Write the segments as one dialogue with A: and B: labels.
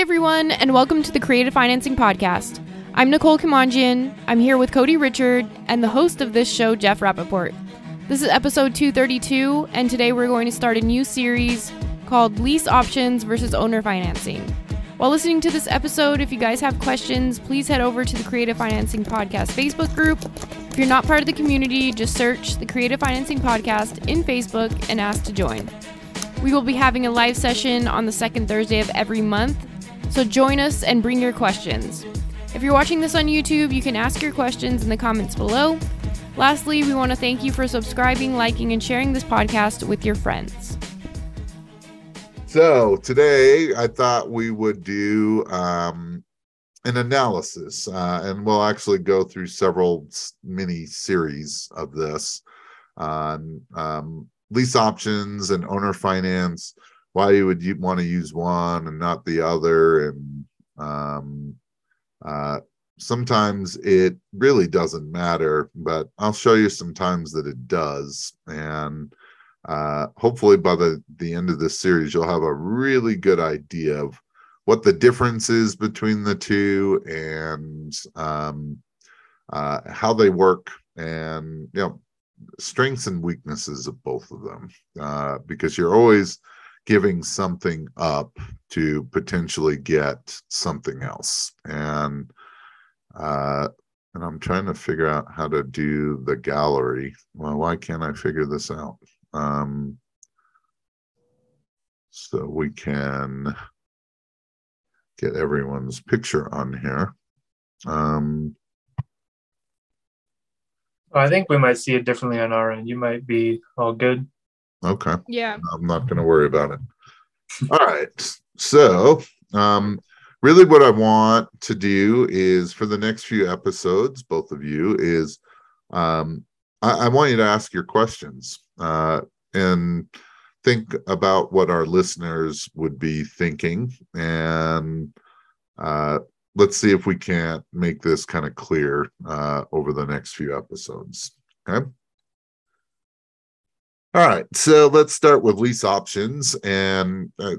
A: Everyone, and welcome to the Creative Financing Podcast. I'm Nicole Kimanjian. I'm here with Cody Richard and the host of this show, Jeff Rappaport. This is episode 232, and today we're going to start a new series called Lease Options versus Owner Financing. While listening to this episode, if you guys have questions, please head over to the Creative Financing Podcast Facebook group. If you're not part of the community, just search the Creative Financing Podcast in Facebook and ask to join. We will be having a live session on the second Thursday of every month, so join us and bring your questions. If you're watching this on YouTube, you can ask your questions in the comments below. Lastly, we want to thank you for subscribing, liking, and sharing this podcast with your friends.
B: So today I thought we would do um, an analysis, uh, and we'll actually go through several mini series of this on um, lease options and owner finance why you would you want to use one and not the other? And um, uh, sometimes it really doesn't matter but i'll show you sometimes that it does. And uh, hopefully by the, the end of this series you'll have a really good idea of what the difference is between the two and um, uh, how they work and you know strengths and weaknesses of both of them uh, because you're always giving something up to potentially get something else and uh and i'm trying to figure out how to do the gallery well why can't i figure this out um so we can get everyone's picture on here um
C: I think we might see it differently on our end. You might be all good.
B: Okay.
A: Yeah.
B: I'm not going to worry about it. All right. So, um, really, what I want to do is for the next few episodes, both of you, is um, I, I want you to ask your questions uh, and think about what our listeners would be thinking. And uh, let's see if we can't make this kind of clear uh, over the next few episodes. Okay. All right, so let's start with lease options. And uh,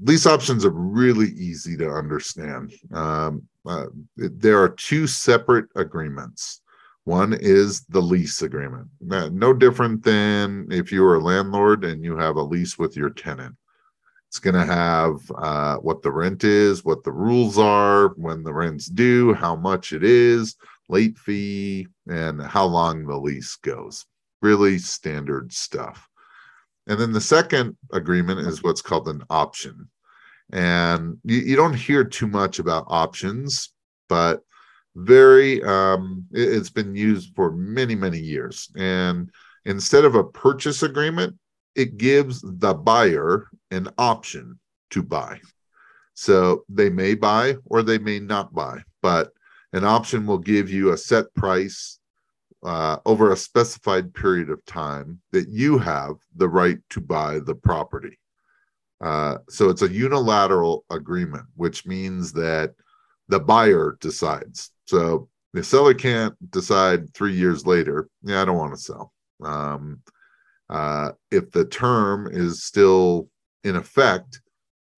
B: lease options are really easy to understand. Um, uh, there are two separate agreements. One is the lease agreement, no different than if you are a landlord and you have a lease with your tenant. It's going to have uh, what the rent is, what the rules are, when the rent's due, how much it is, late fee, and how long the lease goes really standard stuff. And then the second agreement is what's called an option. And you, you don't hear too much about options, but very, um, it, it's been used for many, many years. And instead of a purchase agreement, it gives the buyer an option to buy. So they may buy or they may not buy, but an option will give you a set price uh, over a specified period of time that you have the right to buy the property. Uh, so it's a unilateral agreement, which means that the buyer decides. So the seller can't decide three years later, yeah, I don't want to sell. Um, uh, if the term is still in effect,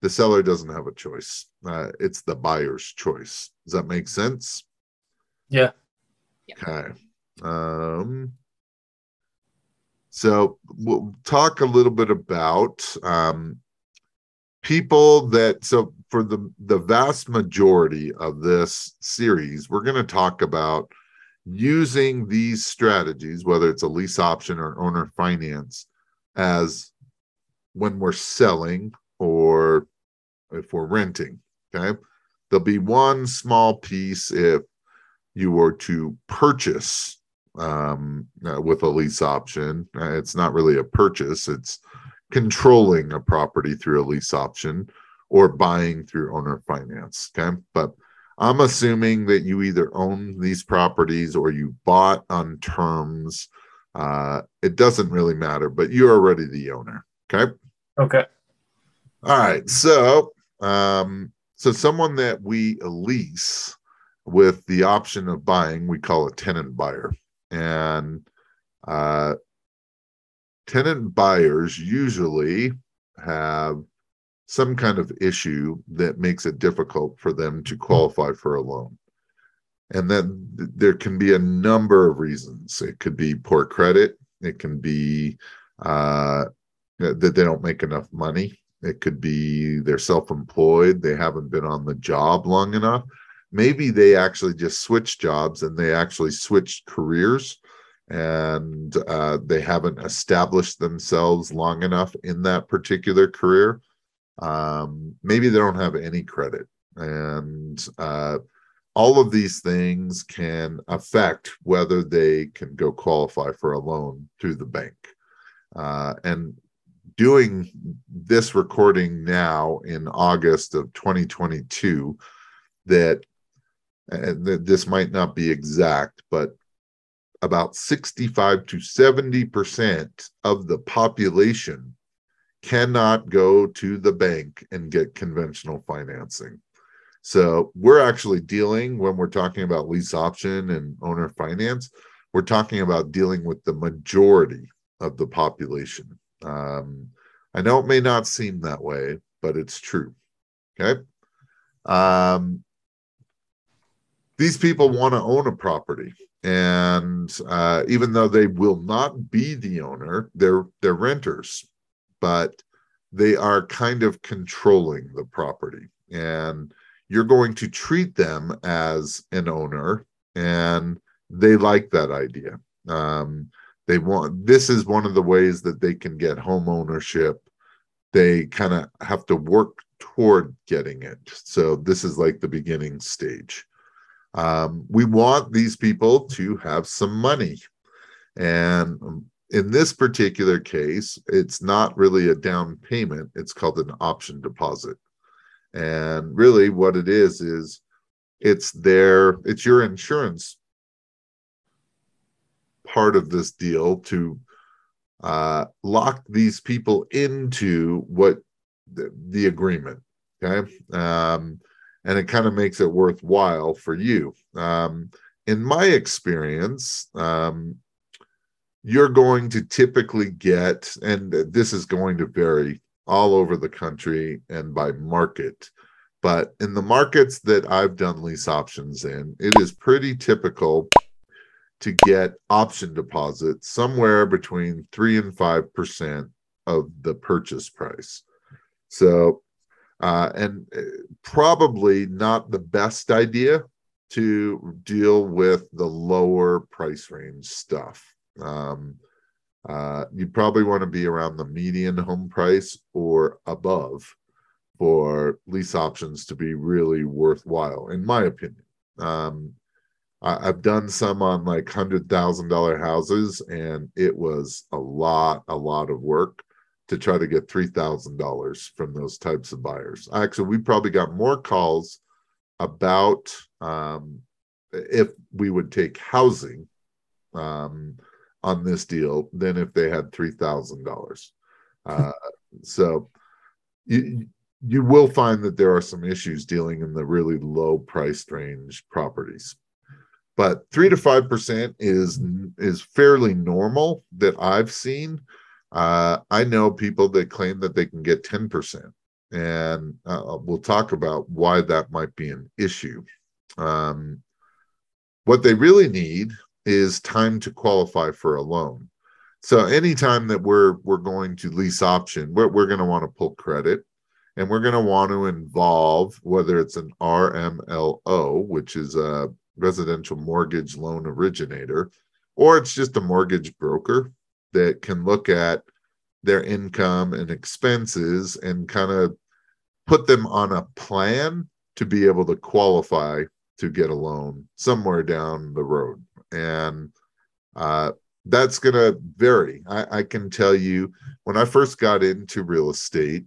B: the seller doesn't have a choice. Uh, it's the buyer's choice. Does that make sense?
C: Yeah.
B: Okay. Um, so we'll talk a little bit about um, people that so for the the vast majority of this series we're going to talk about using these strategies whether it's a lease option or owner finance as when we're selling or if we're renting okay? There'll be one small piece if you were to purchase um, uh, with a lease option. Uh, it's not really a purchase, it's controlling a property through a lease option or buying through owner finance. Okay. But I'm assuming that you either own these properties or you bought on terms. Uh, it doesn't really matter, but you're already the owner. Okay.
C: Okay.
B: All right. So, um, so someone that we lease with the option of buying, we call a tenant buyer and uh, tenant buyers usually have some kind of issue that makes it difficult for them to qualify for a loan. And then there can be a number of reasons. It could be poor credit. It can be uh, that they don't make enough money. It could be they're self employed. They haven't been on the job long enough. Maybe they actually just switched jobs and they actually switched careers and uh, they haven't established themselves long enough in that particular career. Um, maybe they don't have any credit. And uh, all of these things can affect whether they can go qualify for a loan through the bank. Uh, and doing this recording now in August of 2022, that and this might not be exact, but about 65 to 70% of the population cannot go to the bank and get conventional financing. So we're actually dealing when we're talking about lease option and owner finance, we're talking about dealing with the majority of the population. Um, I know it may not seem that way, but it's true. Okay. Um, these people want to own a property, and uh, even though they will not be the owner, they're they're renters, but they are kind of controlling the property. And you're going to treat them as an owner and they like that idea. Um, they want this is one of the ways that they can get home ownership. They kind of have to work toward getting it. So this is like the beginning stage um, we want these people to have some money. And um, in this particular case it's not really a down payment. It's called an option deposit. And really what it is is it's their it's your insurance part of this deal to uh, lock these people into what the, the agreement okay? Um, and it kind of makes it worthwhile for you um, in my experience um, you're going to typically get and this is going to vary all over the country and by market. But in the markets that I've done lease options in, it is pretty typical to get option deposits somewhere between three and five percent of the purchase price. So, uh, and uh, probably not the best idea to deal with the lower price range stuff. Um, uh, you probably want to be around the median home price or above for lease options to be really worthwhile, in my opinion. Um, I, have done some on like hundred thousand dollar houses, and it was a lot, a lot of work to try to get three thousand dollars from those types of buyers. Actually, we probably got more calls about um, if we would take housing um, on this deal than if they had three thousand uh, dollars. So you you will find that there are some issues dealing in the really low price range properties. But three to five percent is is fairly normal that I've seen. Uh, I know people that claim that they can get ten percent, and uh, we'll talk about why that might be an issue. Um, what they really need is time to qualify for a loan. So anytime that we're we're going to lease option, we're, we're going to want to pull credit and we're going to want to involve whether it's an RMLO, which is a residential mortgage loan originator, or it's just a mortgage broker that can look at their income and expenses and kind of put them on a plan to be able to qualify to get a loan somewhere down the road and uh, that's going to vary. I, I, can tell you when I first got into real estate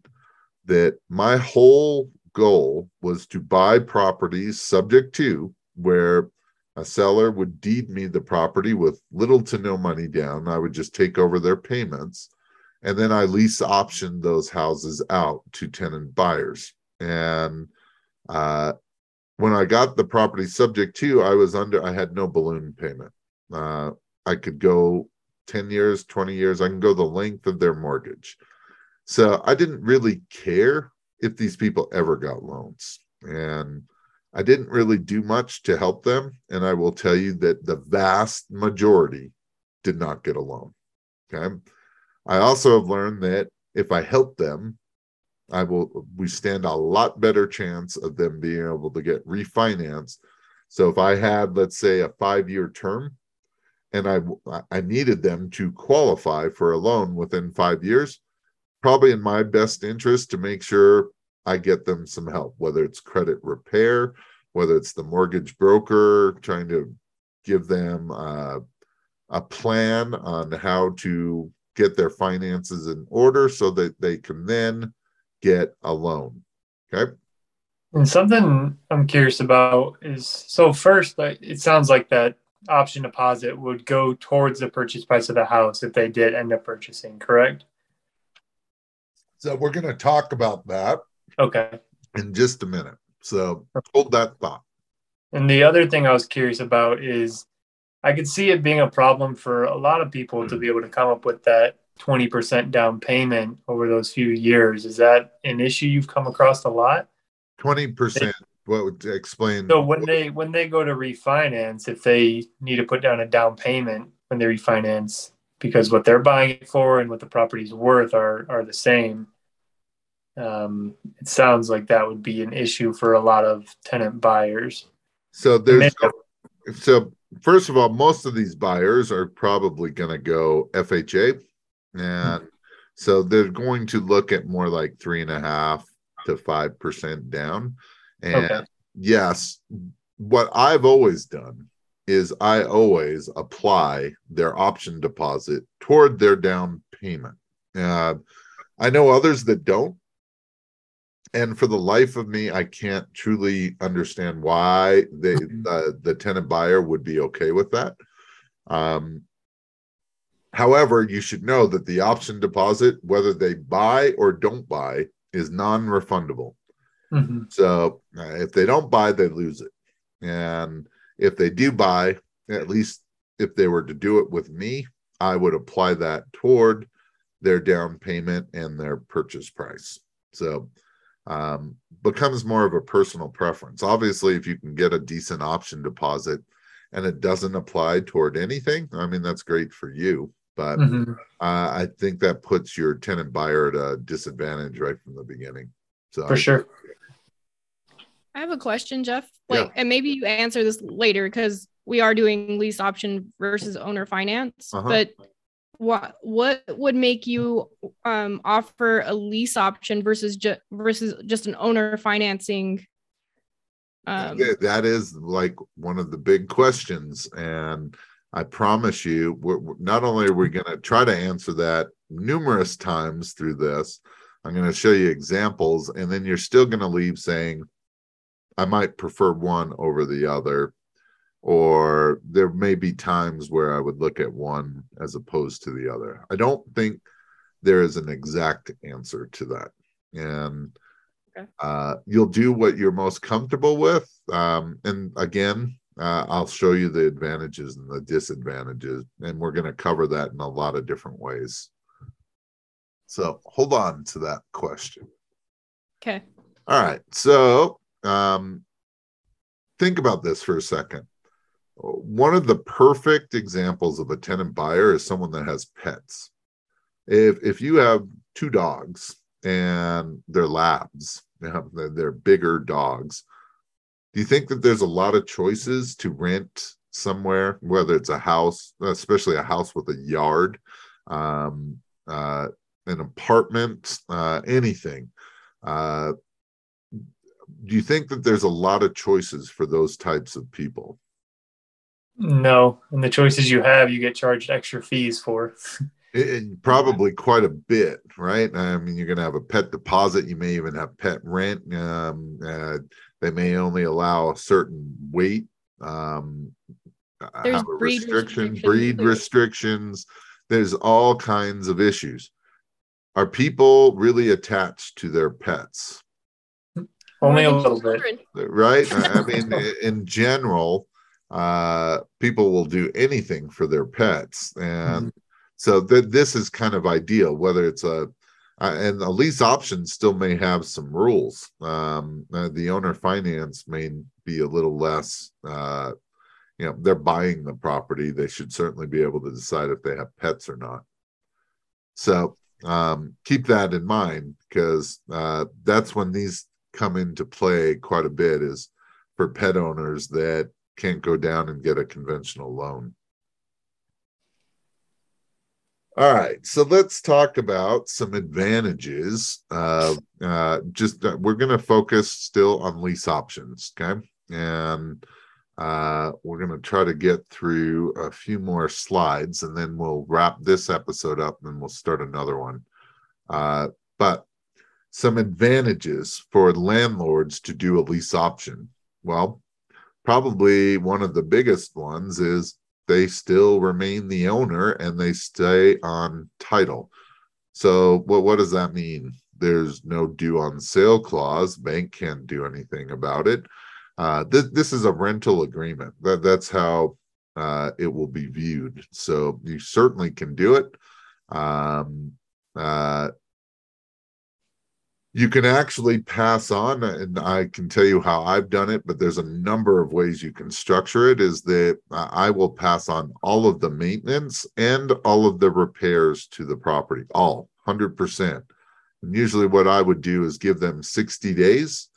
B: that my whole goal was to buy properties subject to where a seller would deed me the property with little to no money down. I would just take over their payments. And then I lease option those houses out to tenant buyers. And uh, when I got the property subject to, I was under, I had no balloon payment. Uh, I could go 10 years, 20 years, I can go the length of their mortgage. So I didn't really care if these people ever got loans. And I didn't really do much to help them. And I will tell you that the vast majority did not get a loan. Okay. I also have learned that if I help them, I will we stand a lot better chance of them being able to get refinanced. So if I had, let's say, a five-year term and I I needed them to qualify for a loan within five years, probably in my best interest to make sure I get them some help, whether it's credit repair, whether it's the mortgage broker trying to give them uh, a plan on how to get their finances in order so that they can then get a loan. Okay.
C: And something I'm curious about is so first, it sounds like that option deposit would go towards the purchase price of the house if they did end up purchasing, correct?
B: So we're going to talk about that.
C: Okay.
B: In just a minute. So hold that thought.
C: And the other thing I was curious about is I could see it being a problem for a lot of people to hmm. be able to come up with that 20% down payment over those few years. Is that an issue you've come across a lot?
B: 20%. What would explain?
C: So when they when they go to refinance, if they need to put down a down payment when they refinance, because what they're buying it for and what the property's worth are are the same. Um, it sounds like that would be an issue for a lot of tenant buyers.
B: So there's so first of all, most of these buyers are probably going to go FHA, and so they're going to look at more like three and a half to five percent down. And okay. yes, what I've always done is I always apply their option deposit toward their down payment. Uh, I know others that don't. And for the life of me, I can't truly understand why they, the, the tenant buyer would be okay with that. Um, however, you should know that the option deposit, whether they buy or don't buy, is non refundable. Mm-hmm. So uh, if they don't buy, they lose it. And if they do buy, at least if they were to do it with me, I would apply that toward their down payment and their purchase price. So um, becomes more of a personal preference. Obviously, if you can get a decent option deposit and it doesn't apply toward anything, I mean, that's great for you. But mm-hmm. uh, I think that puts your tenant buyer at a disadvantage right from the beginning.
C: So for I, sure.
A: I have a question, Jeff. Like, yeah. and maybe you answer this later because we are doing lease option versus owner finance. Uh-huh. But what what would make you um, offer a lease option versus just versus just an owner financing?
B: Um, that is like one of the big questions, and I promise you, we're, not only are we going to try to answer that numerous times through this, I'm going to show you examples, and then you're still going to leave saying, I might prefer one over the other, or there may be times where I would look at one as opposed to the other. I don't think there is an exact answer to that. And okay. uh, you'll do what you're most comfortable with. Um, and again, uh, I'll show you the advantages and the disadvantages, and we're going to cover that in a lot of different ways. So hold on to that question.
A: Okay.
B: All right. So um, think about this for a second. One of the perfect examples of a tenant buyer is someone that has pets. If if you have two dogs and they're labs, they're, they're bigger dogs, do you think that there's a lot of choices to rent somewhere, whether it's a house, especially a house with a yard, um, uh, an apartment, uh, anything? Uh, do you think that there's a lot of choices for those types of people?
C: No, and the choices you have, you get charged extra fees for.
B: it, it, probably quite a bit, right? I mean, you're going to have a pet deposit. You may even have pet rent. Um, uh, they may only allow a certain weight. Um,
A: There's breed restriction, restrictions.
B: breed restrictions. There's all kinds of issues. Are people really attached to their pets?
C: Only a little bit.
B: Right? I mean, in general, uh, people will do anything for their pets. And mm-hmm. so th- this is kind of ideal, whether it's a, uh, and the lease option still may have some rules. Um, uh, the owner finance may be a little less. Uh, you know, they're buying the property. They should certainly be able to decide if they have pets or not. So um, keep that in mind because uh, that's when these come into play quite a bit. Is for pet owners that can't go down and get a conventional loan. All right, so let's talk about some advantages. Uh, uh, just uh, we're going to focus still on lease options, okay? And uh, we're going to try to get through a few more slides, and then we'll wrap this episode up, and we'll start another one. Uh, but some advantages for landlords to do a lease option. Well, probably one of the biggest ones is they still remain the owner and they stay on title. So what what does that mean? There's no due on sale clause. Bank can't do anything about it. Uh, this this is a rental agreement. That that's how uh, it will be viewed. So you certainly can do it. Um, uh, you can actually pass on and i can tell you how i've done it but there's a number of ways you can structure it is that i will pass on all of the maintenance and all of the repairs to the property all 100% and usually what i would do is give them 60 days.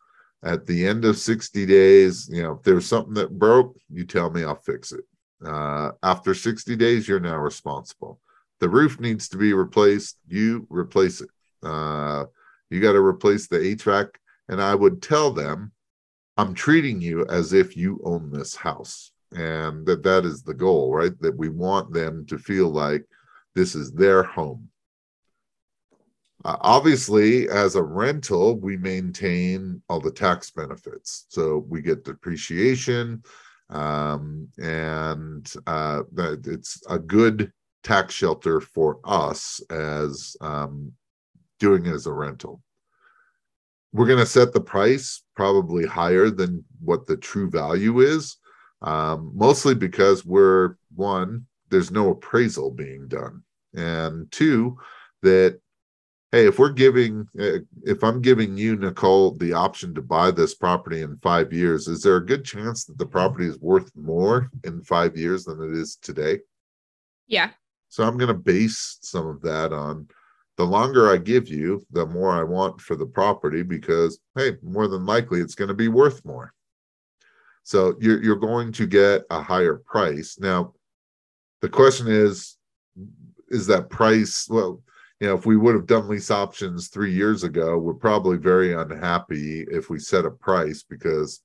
B: At the end of 60 days you know if there's something that broke you tell me i'll fix it. Uh, after 60 days you're now responsible. The roof needs to be replaced you replace it. Uh, you got to replace the HVAC. And I would tell them, I'm treating you as if you own this house. And that that is the goal, right? That we want them to feel like this is their home. Uh, obviously, as a rental, we maintain all the tax benefits. So we get depreciation, um, and uh, it's a good tax shelter for us as um, doing it as a rental. We're going to set the price probably higher than what the true value is, um, mostly because we're one, there's no appraisal being done, and two, that hey, if we're giving, uh, if I'm giving you, Nicole, the option to buy this property in five years, is there a good chance that the property is worth more in five years than it is today?
A: Yeah.
B: So I'm going to base some of that on the longer I give you, the more I want for the property because, hey, more than likely it's going to be worth more. So you're, you're going to get a higher price. Now, the question is, is that price, well, you know, if we would have done lease options three years ago, we're probably very unhappy if we set a price because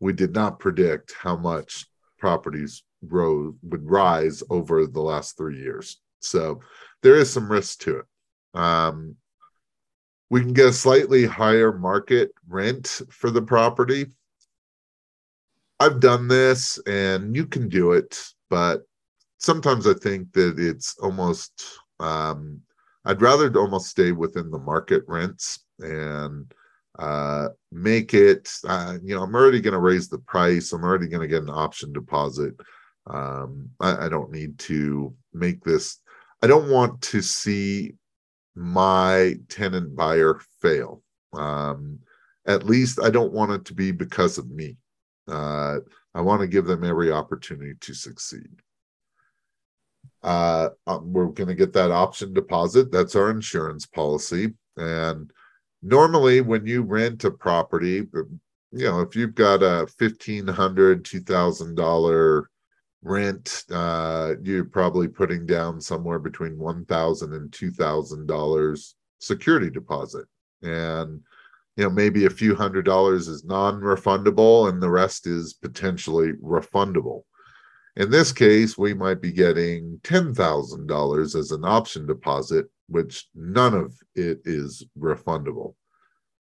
B: we did not predict how much properties rose would rise over the last three years. So there is some risk to it. Um, we can get a slightly higher market rent for the property. I've done this and you can do it, but sometimes I think that it's almost, um, I'd rather almost stay within the market rents and uh, make it, uh, you know, I'm already going to raise the price. I'm already going to get an option deposit. Um, I, I don't need to make this, I don't want to see my tenant buyer fail. Um, at least I don't want it to be because of me. Uh, I want to give them every opportunity to succeed. Uh, um, we're going to get that option deposit. That's our insurance policy. And normally, when you rent a property, you know, if you've got a fifteen hundred, two thousand dollar rent uh, you're probably putting down somewhere between one thousand and two thousand dollars security deposit. And you know maybe a few hundred dollars is non-refundable and the rest is potentially refundable. In this case we might be getting $10000 as an option deposit which none of it is refundable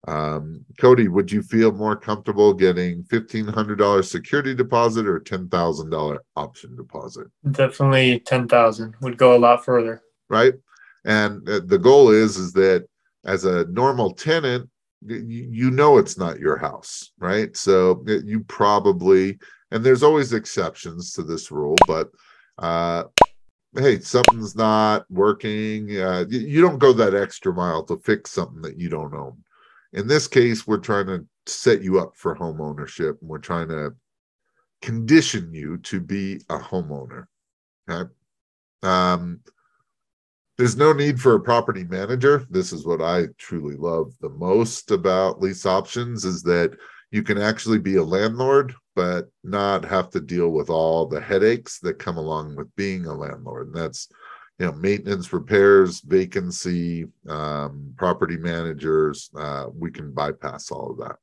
B: um, Cody, would you feel more comfortable getting fifteen hundred dollars security deposit or ten thousand dollar option deposit?
C: Definitely ten thousand would go a lot further.
B: Right, and uh, the goal is is that as a normal tenant, you, you know it's not your house, right? So you probably and there's always exceptions to this rule, but uh, hey, something's not working. Uh, you, you don't go that extra mile to fix something that you don't own. In this case, we're trying to set you up for home ownership and we're trying to condition you to be a homeowner. Okay. Um, there's no need for a property manager. This is what I truly love the most about lease options is that you can actually be a landlord, but not have to deal with all the headaches that come along with being a landlord. And that's, you know, maintenance, repairs, vacancy, um, property managers. Uh, we can bypass all of that.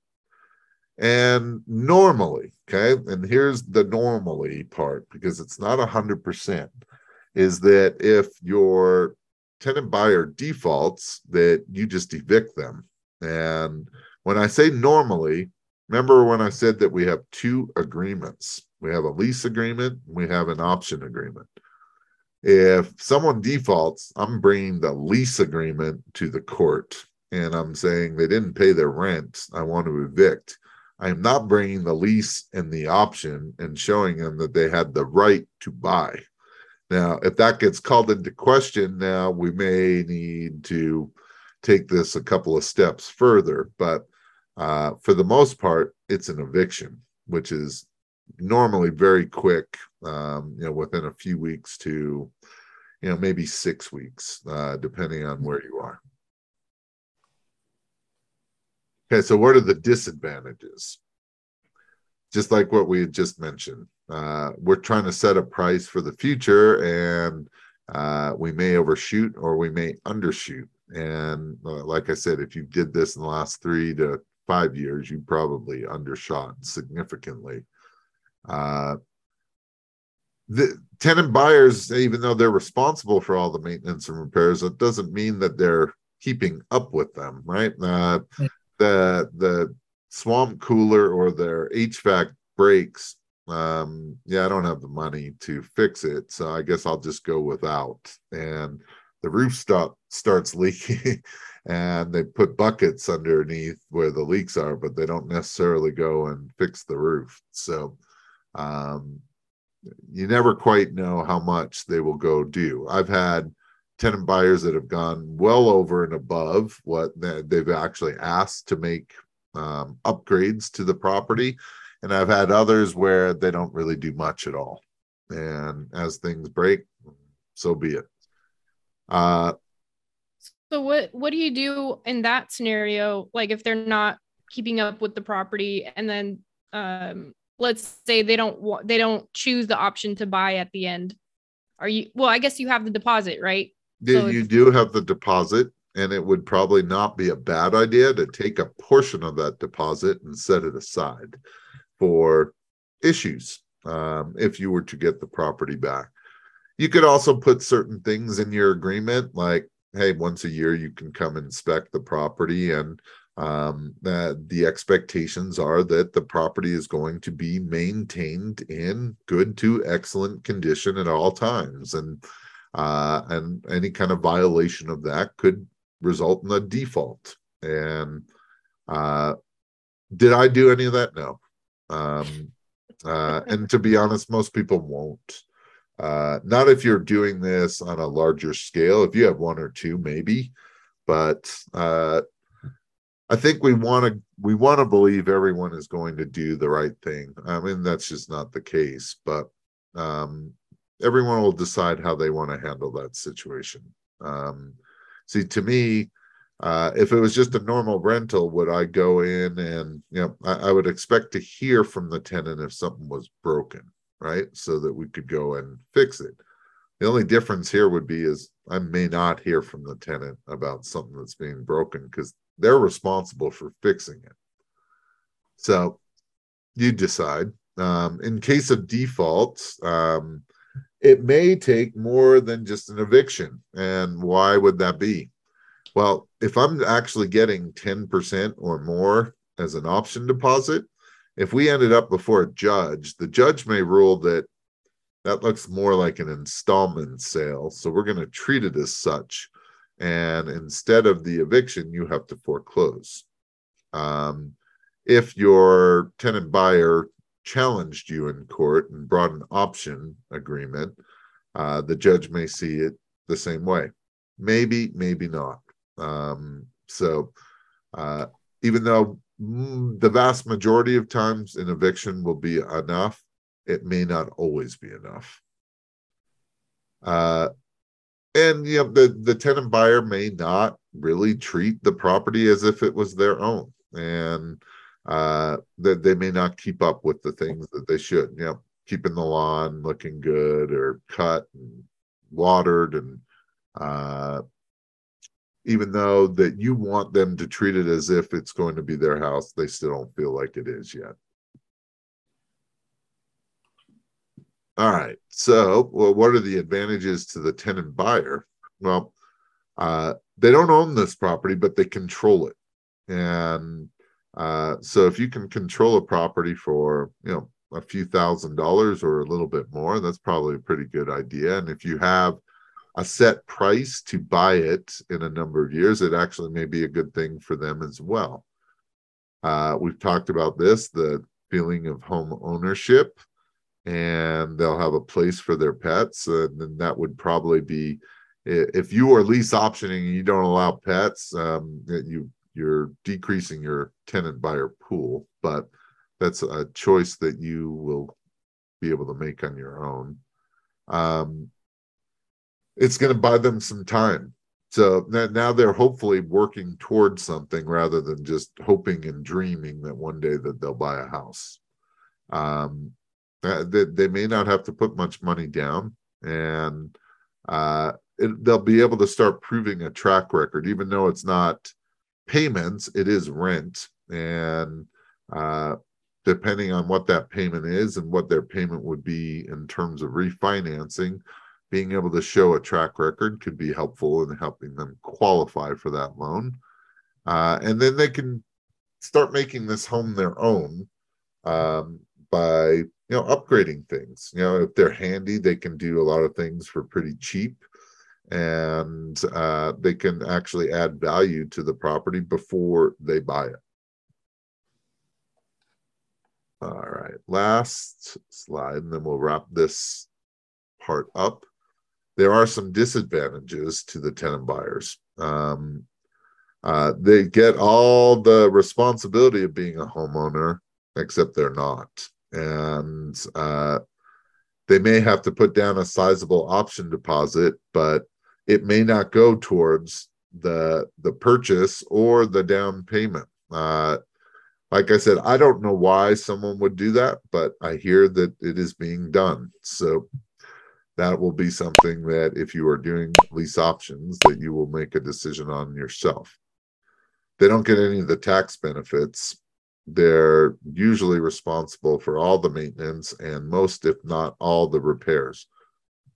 B: And normally, okay, and here's the normally part because it's not a hundred percent, is that if your tenant buyer defaults, that you just evict them. And when I say normally, remember when I said that we have two agreements. We have a lease agreement, we have an option agreement. If someone defaults, I'm bringing the lease agreement to the court and I'm saying they didn't pay their rent. I want to evict. I am not bringing the lease and the option and showing them that they had the right to buy. Now, if that gets called into question, now we may need to take this a couple of steps further. But uh, for the most part, it's an eviction, which is normally very quick, um, you know, within a few weeks to, you know, maybe six weeks, uh, depending on where you are. Okay, so what are the disadvantages? Just like what we had just mentioned, uh, we're trying to set a price for the future, and uh, we may overshoot or we may undershoot. And uh, like I said, if you did this in the last three to five years, you probably undershot significantly. Uh, the tenant buyers, even though they're responsible for all the maintenance and repairs, it doesn't mean that they're keeping up with them, right? Uh, the the swamp cooler or their HVAC breaks, um, yeah, I don't have the money to fix it, so I guess I'll just go without. And the roof stop starts leaking, and they put buckets underneath where the leaks are, but they don't necessarily go and fix the roof. So um, you never quite know how much they will go do. I've had tenant buyers that have gone well over and above what they've actually asked to make um, upgrades to the property. And I've had others where they don't really do much at all. And as things break, so be it. Uh,
A: so what what do you do in that scenario? Like if they're not keeping up with the property, and then um, let's say they don't want they don't choose the option to buy at the end. Are you well? I guess you have the deposit, right?
B: Yeah, so you do have the deposit, and it would probably not be a bad idea to take a portion of that deposit and set it aside for issues um, if you were to get the property back. You could also put certain things in your agreement, like, hey, once a year you can come inspect the property, and um, the expectations are that the property is going to be maintained in good to excellent condition at all times, and uh, and any kind of violation of that could result in a default. And uh, did I do any of that? No. Um, uh, and to be honest, most people won't. Uh, not if you're doing this on a larger scale. If you have one or two, maybe, but uh, I think we want to we want to believe everyone is going to do the right thing. I mean, that's just not the case, but um, everyone will decide how they want to handle that situation. Um, see, to me, uh, if it was just a normal rental, would I go in and you know I, I, would expect to hear from the tenant if something was broken, right? So that we could go and fix it. The only difference here would be is I may not hear from the tenant about something that's being broken because they're responsible for fixing it. So you decide. Um, in case of defaults, um, it may take more than just an eviction. And why would that be? Well, if I'm actually getting 10% or more as an option deposit, if we ended up before a judge, the judge may rule that that looks more like an installment sale. So we're going to treat it as such. And instead of the eviction, you have to foreclose. Um, if your tenant buyer challenged you in court and brought an option agreement, Uh, the judge may see it the same way. Maybe, maybe not. Um, so, uh, even though mm, the vast majority of times an eviction will be enough, it may not always be enough. Uh, and you know the the tenant buyer may not really treat the property as if it was their own, and uh, that they may not keep up with the things that they should. You know, keeping the lawn looking good or cut and watered and uh, even though that you want them to treat it as if it's going to be their house, they still don't feel like it is yet. All right. So, well, what are the advantages to the tenant buyer? Well, uh, they don't own this property, but they control it. And uh, so, if you can control a property for, you know, a few thousand dollars or a little bit more, that's probably a pretty good idea. And if you have a set price to buy it in a number of years, it actually may be a good thing for them as well. Uh, we've talked about this the feeling of home ownership, and they'll have a place for their pets. And then that would probably be if you are lease optioning and you don't allow pets, um, you you're decreasing your tenant buyer pool, but that's a choice that you will be able to make on your own. Um, it's going to buy them some time. So now they're hopefully working towards something rather than just hoping and dreaming that one day that they'll buy a house. Um, uh, they, they may not have to put much money down, and uh, it, they'll be able to start proving a track record, even though it's not payments, it is rent, and uh, depending on what that payment is and what their payment would be in terms of refinancing being able to show a track record could be helpful in helping them qualify for that loan. Uh, and then they can start making this home their own um, by you know upgrading things. You know, if they're handy, they can do a lot of things for pretty cheap, and uh, they can actually add value to the property before they buy it. All right, last slide, and then we'll wrap this part up there are some disadvantages to the tenant buyers. Um, uh, they get all the responsibility of being a homeowner, except they're not. And uh, they may have to put down a sizable option deposit, but it may not go towards the the purchase or the down payment. Uh, like I said, I don't know why someone would do that, but I hear that it is being done. So that will be something that if you are doing lease options that you will make a decision on yourself they don't get any of the tax benefits they're usually responsible for all the maintenance and most if not all the repairs.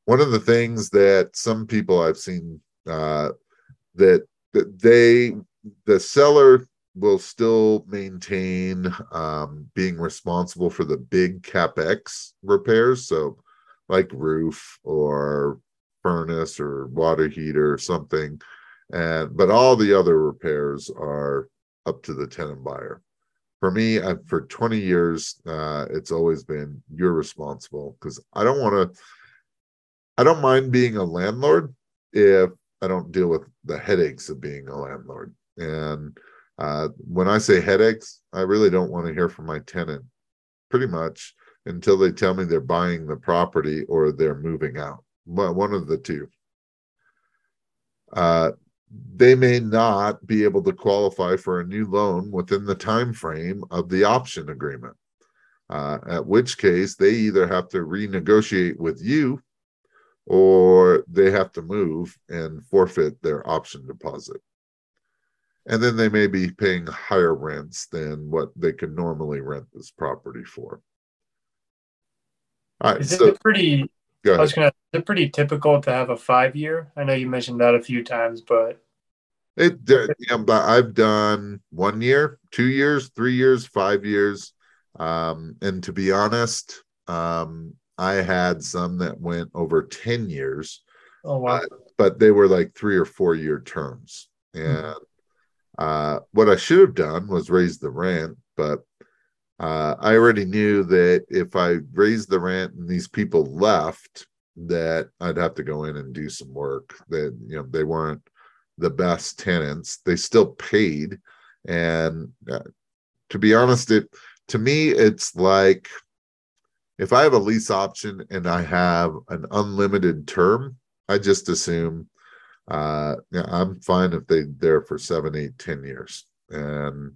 B: One of the things that some people i've seen uh, that, that they the seller will still maintain um, being responsible for the big capex repairs. So like roof or furnace or water heater or something and but all the other repairs are up to the tenant buyer for me I, for 20 years uh, it's always been you're responsible because i don't want to i don't mind being a landlord if i don't deal with the headaches of being a landlord and uh, when i say headaches i really don't want to hear from my tenant pretty much until they tell me they're buying the property or they're moving out. But one of the two. Uh, they may not be able to qualify for a new loan within the time frame of the option agreement. Uh, at which case, they either have to renegotiate with you or they have to move and forfeit their option deposit. And then they may be paying higher rents than what they could normally rent this property for.
C: All right, is so, it pretty? I was gonna. It pretty typical to have a five year? I know you mentioned that a few times, but
B: it. You know, I've done one year, two years, three years, five years, um, and to be honest, um, I had some that went over ten years.
C: Oh wow!
B: Uh, but they were like three or four year terms, hmm. and mm-hmm. uh, what I should have done was raise the rent, but uh, I already knew that if I raised the rent and these people left, that I'd have to go in and do some work. That you know they weren't the best tenants. They still paid, and uh, to be honest, it to me it's like if I have a lease option and I have an unlimited term, I just assume uh, I'm fine if they're there for seven, eight, ten years. And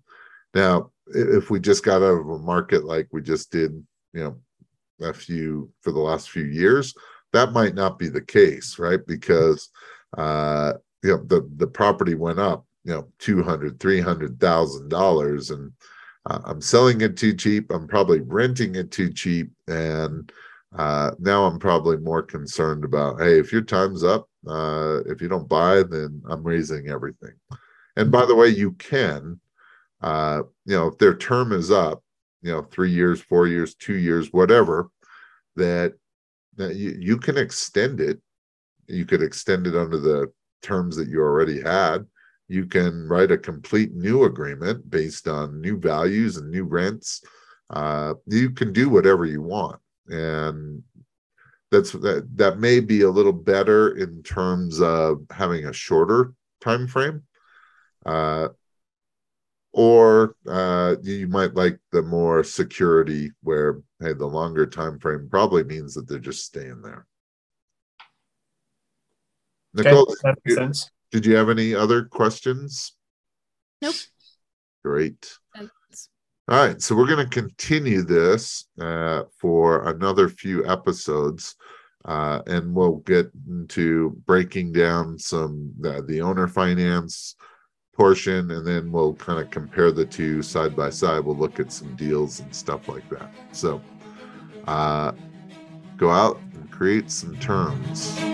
B: now, if we just got out of a market like we just did, you know, a few for the last few years, that might not be the case, right? Because uh, you know the the property went up, you know, two hundred, three hundred thousand dollars, and uh, I'm selling it too cheap. I'm probably renting it too cheap, and uh, now I'm probably more concerned about, hey, if your time's up, uh, if you don't buy, then I'm raising everything. And by the way, you can, uh, you know, if their term is up, you know, three years, four years, two years, whatever, that, that you, you can extend it. You could extend it under the terms that you already had. You can write a complete new agreement based on new values and new rents. Uh, you can do whatever you want and that's that that may be a little better in terms of having a shorter time frame uh, or uh, you might like the more security where hey the longer time frame probably means that they're just staying there. Nicole
C: okay, that makes sense.
B: did you have any other questions?
A: Nope.
B: Great. All right, so we're going to continue this uh, for another few episodes, uh, and we'll get into breaking down some uh, the owner finance portion, and then we'll kind of compare the two side by side. We'll look at some deals and stuff like that. So, uh, go out and create some terms.